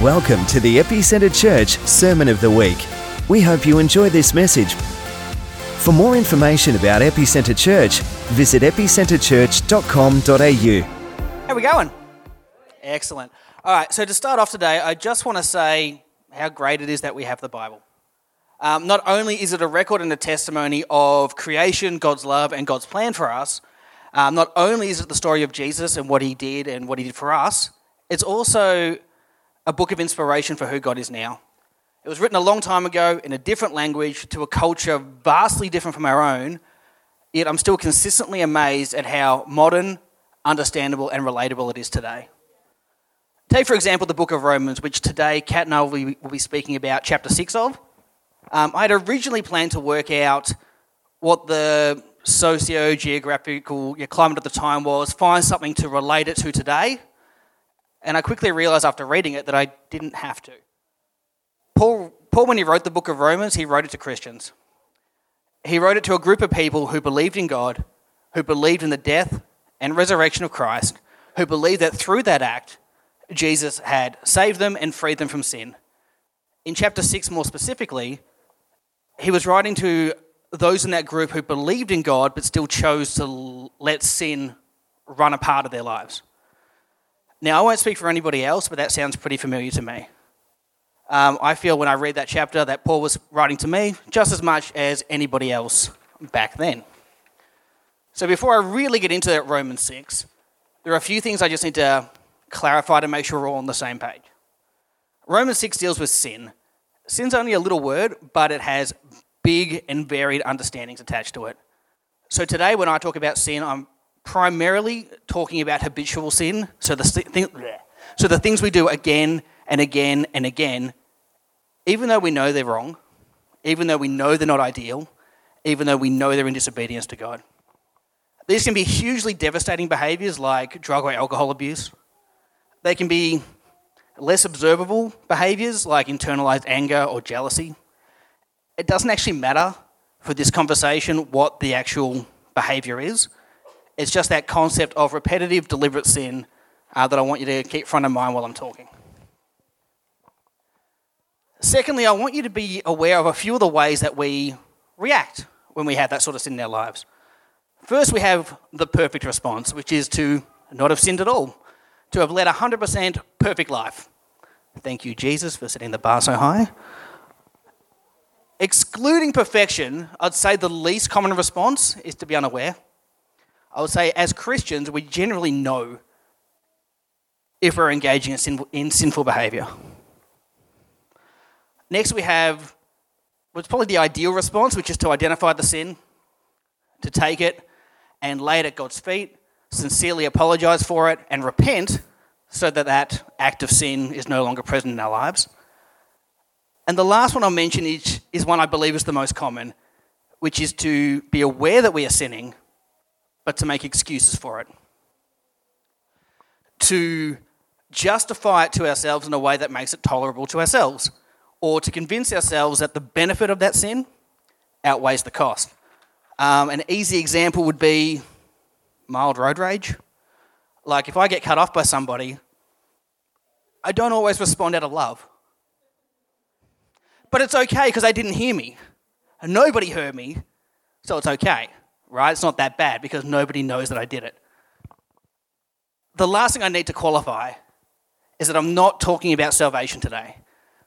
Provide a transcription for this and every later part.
Welcome to the Epicentre Church Sermon of the Week. We hope you enjoy this message. For more information about Epicentre Church, visit epicenterchurch.com.au. How are we going? Excellent. All right, so to start off today, I just want to say how great it is that we have the Bible. Um, not only is it a record and a testimony of creation, God's love, and God's plan for us, um, not only is it the story of Jesus and what he did and what he did for us, it's also a book of inspiration for who God is now. It was written a long time ago in a different language to a culture vastly different from our own, yet I'm still consistently amazed at how modern, understandable, and relatable it is today. Take, for example, the book of Romans, which today Kat and I will be, speaking about chapter 6 of. Um, I had originally planned to work out what the socio geographical climate at the time was, find something to relate it to today. And I quickly realized after reading it that I didn't have to. Paul, Paul, when he wrote the book of Romans, he wrote it to Christians. He wrote it to a group of people who believed in God, who believed in the death and resurrection of Christ, who believed that through that act, Jesus had saved them and freed them from sin. In chapter 6, more specifically, he was writing to those in that group who believed in God but still chose to let sin run a part of their lives. Now, I won't speak for anybody else, but that sounds pretty familiar to me. Um, I feel when I read that chapter that Paul was writing to me just as much as anybody else back then. So, before I really get into that Romans 6, there are a few things I just need to clarify to make sure we're all on the same page. Romans 6 deals with sin. Sin's only a little word, but it has big and varied understandings attached to it. So today, when I talk about sin, I'm primarily talking about habitual sin. So the, thing, so the things we do again and again and again, even though we know they're wrong, even though we know they're not ideal, even though we know they're in disobedience to God. These can be hugely devastating behaviors like drug or alcohol abuse. They can be less observable behaviors like internalized anger or jealousy it doesn't actually matter for this conversation what the actual behavior is. It's just that concept of repetitive, deliberate sin uh, that I want you to keep front of mind while I'm talking. Secondly, I want you to be aware of a few of the ways that we react when we have that sort of sin in our lives. First, we have the perfect response, which is to not have sinned at all, to have led a 100% perfect life. Thank you, Jesus, for setting the bar so high. Excluding perfection, I'd say the least common response is to be unaware. I would say, as Christians, we generally know if we're engaging in, sin- in sinful behavior. Next, we have what's probably the ideal response, which is to identify the sin, to take it and lay it at God's feet, sincerely apologize for it, and repent so that that act of sin is no longer present in our lives. And the last one I'll mention is, is one I believe is the most common, which is to be aware that we are sinning, but to make excuses for it. To justify it to ourselves in a way that makes it tolerable to ourselves, or to convince ourselves that the benefit of that sin outweighs the cost. Um, an easy example would be mild road rage. Like if I get cut off by somebody, I don't always respond out of love. But it's okay because they didn't hear me. And nobody heard me, so it's okay, right? It's not that bad because nobody knows that I did it. The last thing I need to qualify is that I'm not talking about salvation today.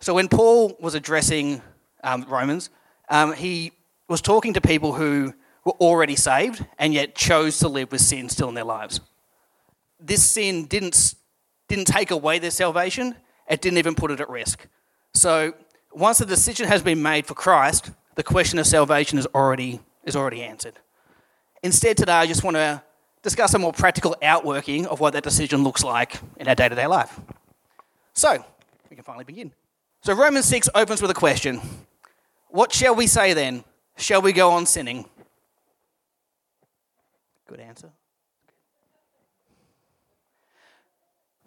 So when Paul was addressing um, Romans, um, he was talking to people who were already saved and yet chose to live with sin still in their lives. This sin didn't, didn't take away their salvation, it didn't even put it at risk. So once the decision has been made for Christ, the question of salvation is already, is already answered. Instead, today, I just want to discuss a more practical outworking of what that decision looks like in our day to day life. So, we can finally begin. So, Romans 6 opens with a question What shall we say then? Shall we go on sinning? Good answer.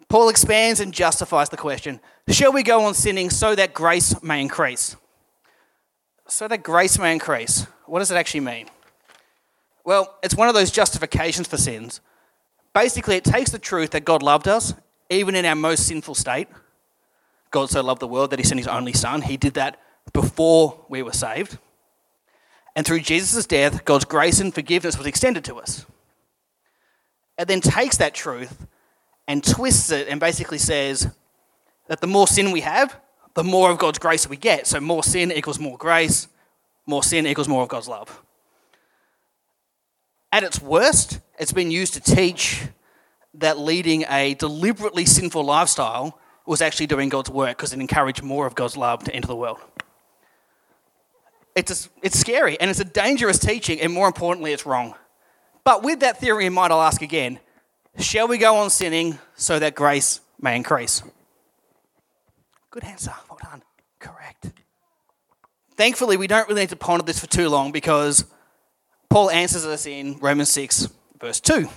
Paul expands and justifies the question Shall we go on sinning so that grace may increase? So that grace may increase. What does it actually mean? Well, it's one of those justifications for sins. Basically, it takes the truth that God loved us, even in our most sinful state, God so loved the world that he sent his only son. He did that before we were saved. And through Jesus' death, God's grace and forgiveness was extended to us. It then takes that truth and twists it and basically says that the more sin we have, the more of God's grace we get. So more sin equals more grace, more sin equals more of God's love. At its worst, it's been used to teach that leading a deliberately sinful lifestyle was actually doing God's work because it encouraged more of God's love to enter the world. It's, a, it's scary and it's a dangerous teaching, and more importantly, it's wrong. But with that theory in mind, I'll ask again shall we go on sinning so that grace may increase? Good answer. Well done. Correct. Thankfully, we don't really need to ponder this for too long because Paul answers us in Romans 6, verse 2.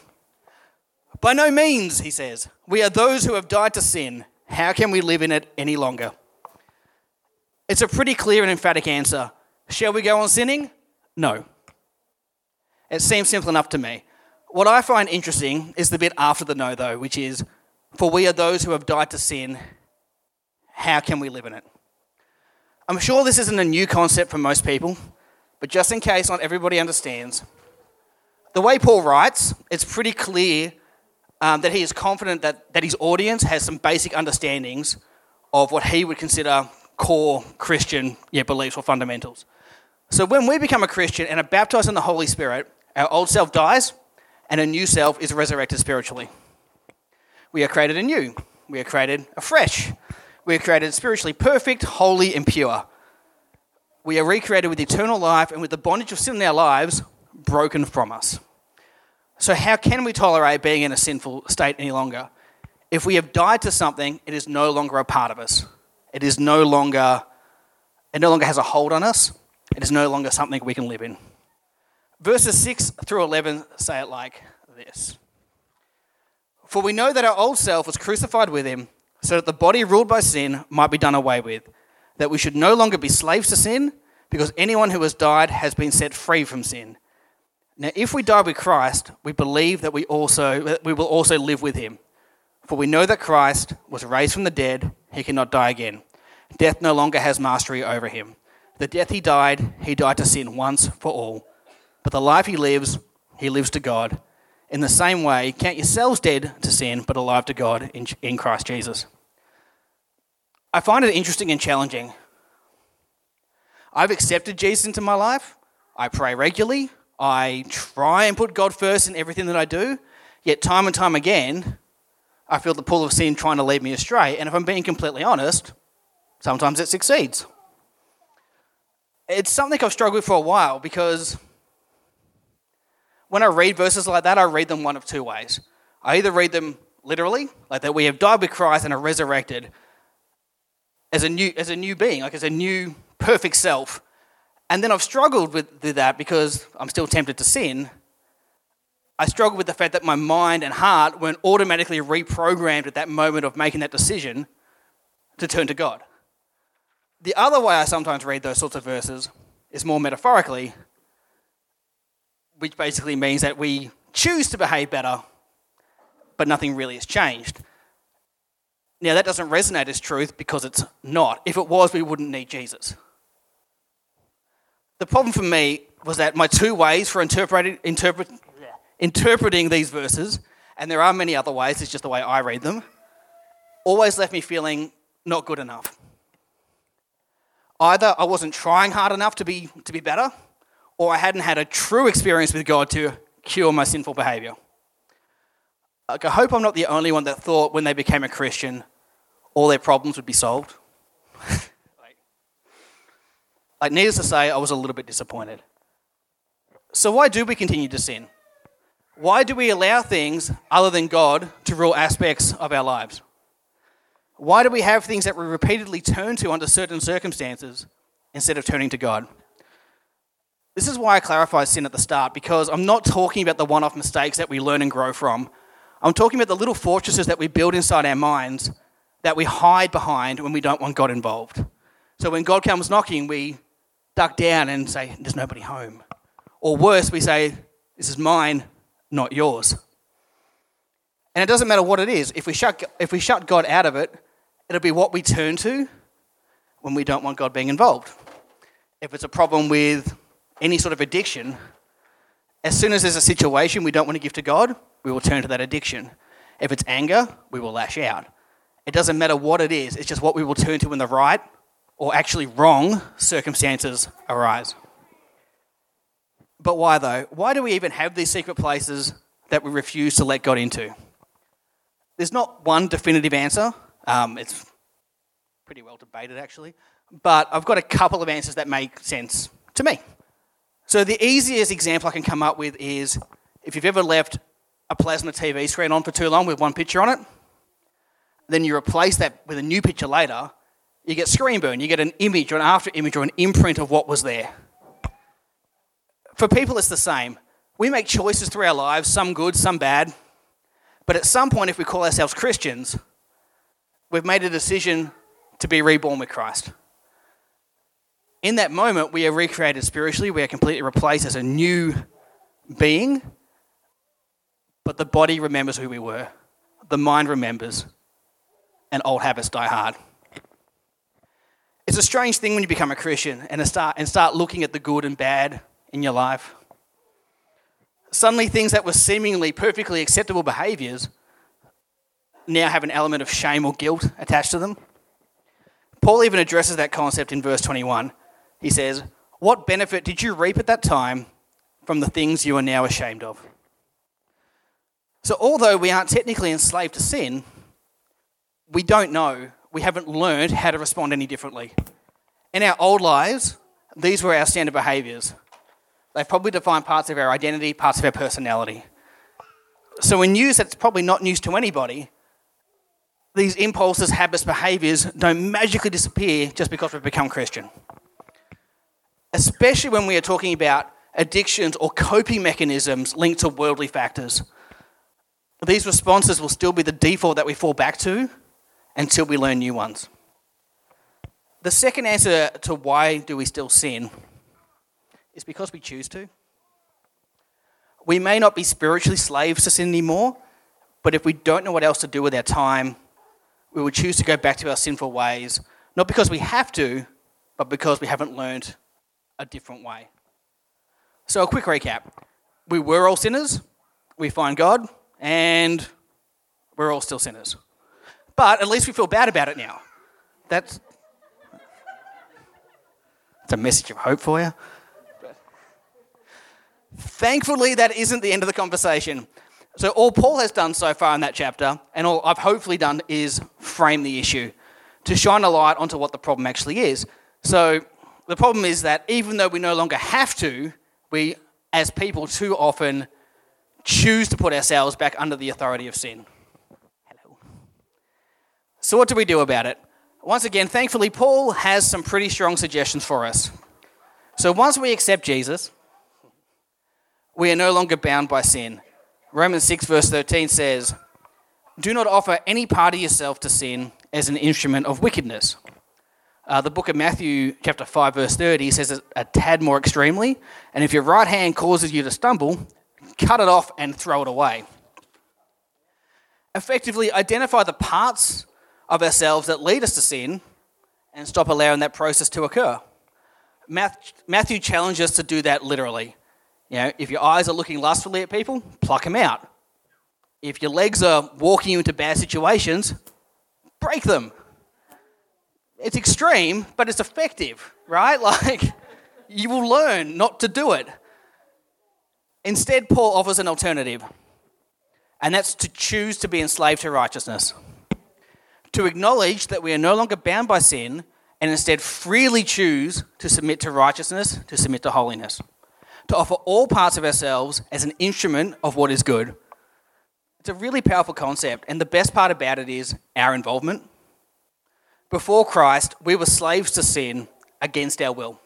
By no means, he says, we are those who have died to sin. How can we live in it any longer? It's a pretty clear and emphatic answer. Shall we go on sinning? No. It seems simple enough to me. What I find interesting is the bit after the no, though, which is, For we are those who have died to sin. How can we live in it? I'm sure this isn't a new concept for most people, but just in case not everybody understands, the way Paul writes, it's pretty clear um, that he is confident that, that his audience has some basic understandings of what he would consider core Christian yeah, beliefs or fundamentals. So when we become a Christian and are baptized in the Holy Spirit, our old self dies and a new self is resurrected spiritually. We are created anew. We are created afresh. We are created spiritually perfect, holy, and pure we are recreated with eternal life and with the bondage of sin in our lives broken from us. So, how can we tolerate being in a sinful state any longer? If we have died to something, it is no longer a part of us. It is no longer, it no longer has a hold on us. It is no longer something we can live in. Verses 6 through 11 say it like this For we know that our old self was crucified with him, so that the body ruled by sin might be done away with that we should no longer be slaves to sin, because anyone who has died has been set free from sin. Now, if we die with Christ, we believe that we also that we will also live with him. For we know that Christ was raised from the dead, he cannot die again. Death no longer has mastery over him. The death he died, he died to sin once for all. But the life he lives, he lives to God. In the same way, count yourselves dead to sin, but alive to God in, in Christ Jesus. I find it interesting and challenging. I've accepted Jesus into my life. I pray regularly. I try and put God first in everything that I do. Yet, time and time again, I feel the pull of sin trying to lead me astray. And if I'm being completely honest, sometimes it succeeds. It's something I've struggled with for a while because when I read verses like that, I read them one of two ways. I either read them literally, like that we have died with Christ and are resurrected, as a new, as a new being, like as a new perfect self. And then I've struggled with, with that because I'm still tempted to sin. I struggle with the fact that my mind and heart weren't automatically reprogrammed at that moment of making that decision to turn to God. The other way I sometimes read those sorts of verses is more metaphorically, which basically means that we choose to behave better, but nothing really has changed. Now, that doesn't resonate as truth because it's not. If it was, we wouldn't need Jesus. The problem for me was that my two ways for interpreting, interpret, interpreting these verses, and there are many other ways, it's just the way I read them, always left me feeling not good enough. Either I wasn't trying hard enough to be, to be better, or I hadn't had a true experience with God to cure my sinful behavior. Like, I hope I'm not the only one that thought when they became a Christian all their problems would be solved. like, like, needless to say, I was a little bit disappointed. So, why do we continue to sin? Why do we allow things other than God to rule aspects of our lives? Why do we have things that we repeatedly turn to under certain circumstances instead of turning to God? This is why I clarify sin at the start, because I'm not talking about the one off mistakes that we learn and grow from. I'm talking about the little fortresses that we build inside our minds that we hide behind when we don't want God involved. So when God comes knocking, we duck down and say, There's nobody home. Or worse, we say, This is mine, not yours. And it doesn't matter what it is. If we shut, if we shut God out of it, it'll be what we turn to when we don't want God being involved. If it's a problem with any sort of addiction, as soon as there's a situation we don't want to give to God, we will turn to that addiction. If it's anger, we will lash out. It doesn't matter what it is, it's just what we will turn to when the right or actually wrong circumstances arise. But why though? Why do we even have these secret places that we refuse to let God into? There's not one definitive answer. Um, it's pretty well debated actually. But I've got a couple of answers that make sense to me. So the easiest example I can come up with is if you've ever left a plasma TV screen on for too long with one picture on it, then you replace that with a new picture later, you get screen burn, you get an image or an after image or an imprint of what was there. For people, it's the same. We make choices through our lives, some good, some bad. But at some point, if we call ourselves Christians, we've made a decision to be reborn with Christ. In that moment, we are recreated spiritually, we are completely replaced as a new being, but the body remembers who we were, the mind remembers, and old habits die hard. It's a strange thing when you become a Christian and start, and start looking at the good and bad in your life. Suddenly, things that were seemingly perfectly acceptable behaviors now have an element of shame or guilt attached to them. Paul even addresses that concept in verse 21. He says, What benefit did you reap at that time from the things you are now ashamed of? So, although we aren't technically enslaved to sin, we don't know, we haven't learned how to respond any differently. In our old lives, these were our standard behaviors. They probably define parts of our identity, parts of our personality. So, in news that's probably not news to anybody, these impulses, habits, behaviors don't magically disappear just because we've become Christian. Especially when we are talking about addictions or coping mechanisms linked to worldly factors. These responses will still be the default that we fall back to until we learn new ones. The second answer to why do we still sin is because we choose to. We may not be spiritually slaves to sin anymore, but if we don't know what else to do with our time, we will choose to go back to our sinful ways, not because we have to, but because we haven't learned a different way. So, a quick recap we were all sinners, we find God, and we're all still sinners. But at least we feel bad about it now. That's, that's a message of hope for you. Thankfully, that isn't the end of the conversation. So, all Paul has done so far in that chapter, and all I've hopefully done, is frame the issue to shine a light onto what the problem actually is. So, the problem is that even though we no longer have to, we, as people, too often choose to put ourselves back under the authority of sin. Hello. So, what do we do about it? Once again, thankfully, Paul has some pretty strong suggestions for us. So, once we accept Jesus, we are no longer bound by sin. Romans 6, verse 13 says, Do not offer any part of yourself to sin as an instrument of wickedness. Uh, the book of Matthew, chapter 5, verse 30, says it a tad more extremely. And if your right hand causes you to stumble, cut it off and throw it away. Effectively, identify the parts of ourselves that lead us to sin and stop allowing that process to occur. Matthew challenges us to do that literally. You know, if your eyes are looking lustfully at people, pluck them out. If your legs are walking you into bad situations, break them. It's extreme, but it's effective, right? Like, you will learn not to do it. Instead, Paul offers an alternative, and that's to choose to be enslaved to righteousness. To acknowledge that we are no longer bound by sin and instead freely choose to submit to righteousness, to submit to holiness to offer all parts of ourselves as an instrument of what is good. It's a really powerful concept, and the best part about it is our involvement. Before Christ, we were slaves to sin against our will.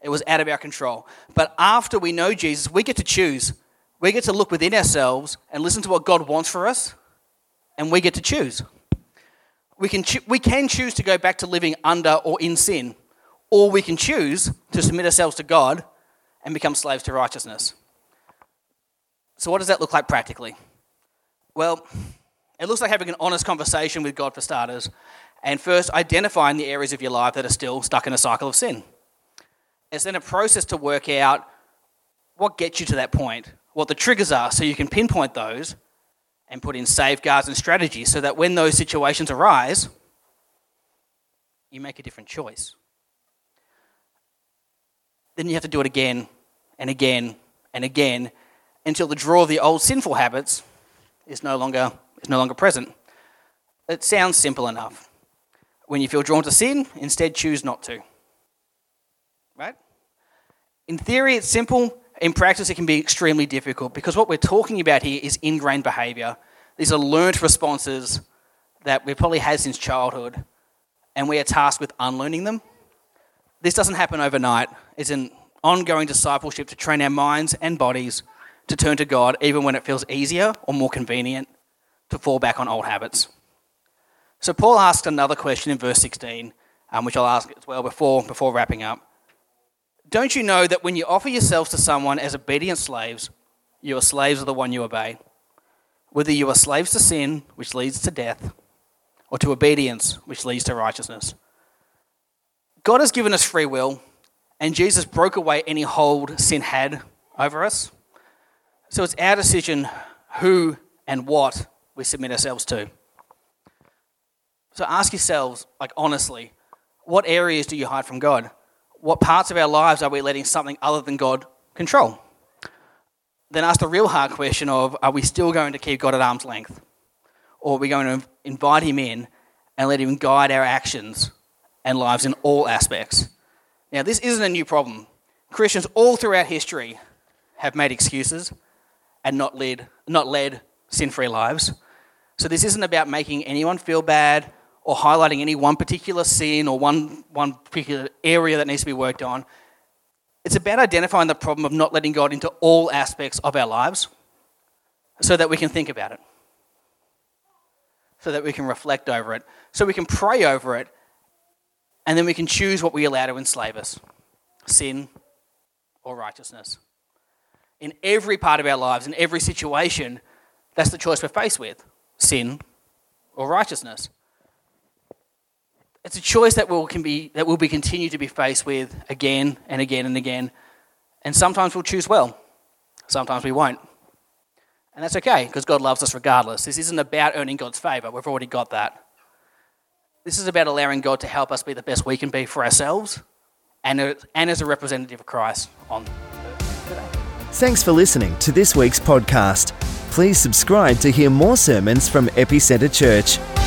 It was out of our control. But after we know Jesus, we get to choose. We get to look within ourselves and listen to what God wants for us, and we get to choose. We can, cho- we can choose to go back to living under or in sin, or we can choose to submit ourselves to God and become slaves to righteousness. So, what does that look like practically? Well, It looks like having an honest conversation with God for starters, and first identifying the areas of your life that are still stuck in a cycle of sin. It's then a process to work out what gets you to that point, what the triggers are, so you can pinpoint those and put in safeguards and strategies so that when those situations arise, you make a different choice. Then you have to do it again and again and again until the draw of the old sinful habits is no longer, is no longer present. It sounds simple enough. When you feel drawn to sin, instead choose not to. In theory, it's simple. In practice, it can be extremely difficult because what we're talking about here is ingrained behavior. These are learnt responses that we've probably had since childhood, and we are tasked with unlearning them. This doesn't happen overnight. It's an ongoing discipleship to train our minds and bodies to turn to God even when it feels easier or more convenient to fall back on old habits. So Paul asks another question in verse 16, um, which I'll ask as well before, before wrapping up. Don't you know that when you offer yourselves to someone as obedient slaves, you are slaves of the one you obey? Whether you are slaves to sin, which leads to death, or to obedience, which leads to righteousness. God has given us free will, and Jesus broke away any hold sin had over us. So it's our decision who and what we submit ourselves to. So ask yourselves, like honestly, what areas do you hide from God? What parts of our lives are we letting something other than God control? Then ask the real hard question of are we still going to keep God at arm's length? Or are we going to invite Him in and let Him guide our actions and lives in all aspects? Now, this isn't a new problem. Christians all throughout history have made excuses and not led, not led sin free lives. So this isn't about making anyone feel bad or highlighting any one particular sin or one, one particular area that needs to be worked on. It's about identifying the problem of not letting God into all aspects of our lives so that we can think about it, so that we can reflect over it, so we can pray over it, and then we can choose what we allow to enslave us sin or righteousness in every part of our lives, in every situation, that's the choice we're faced with sin or righteousness. It's a choice that will, can be, that will be continue to be faced with again and again and again. And sometimes we'll choose well, sometimes we won't. And that's okay because God loves us regardless. This isn't about earning God's favor, we've already got that. This is about allowing God to help us be the best we can be for ourselves and, and as a representative of Christ on Thanks for listening to this week's podcast. Please subscribe to hear more sermons from Epicentre Church.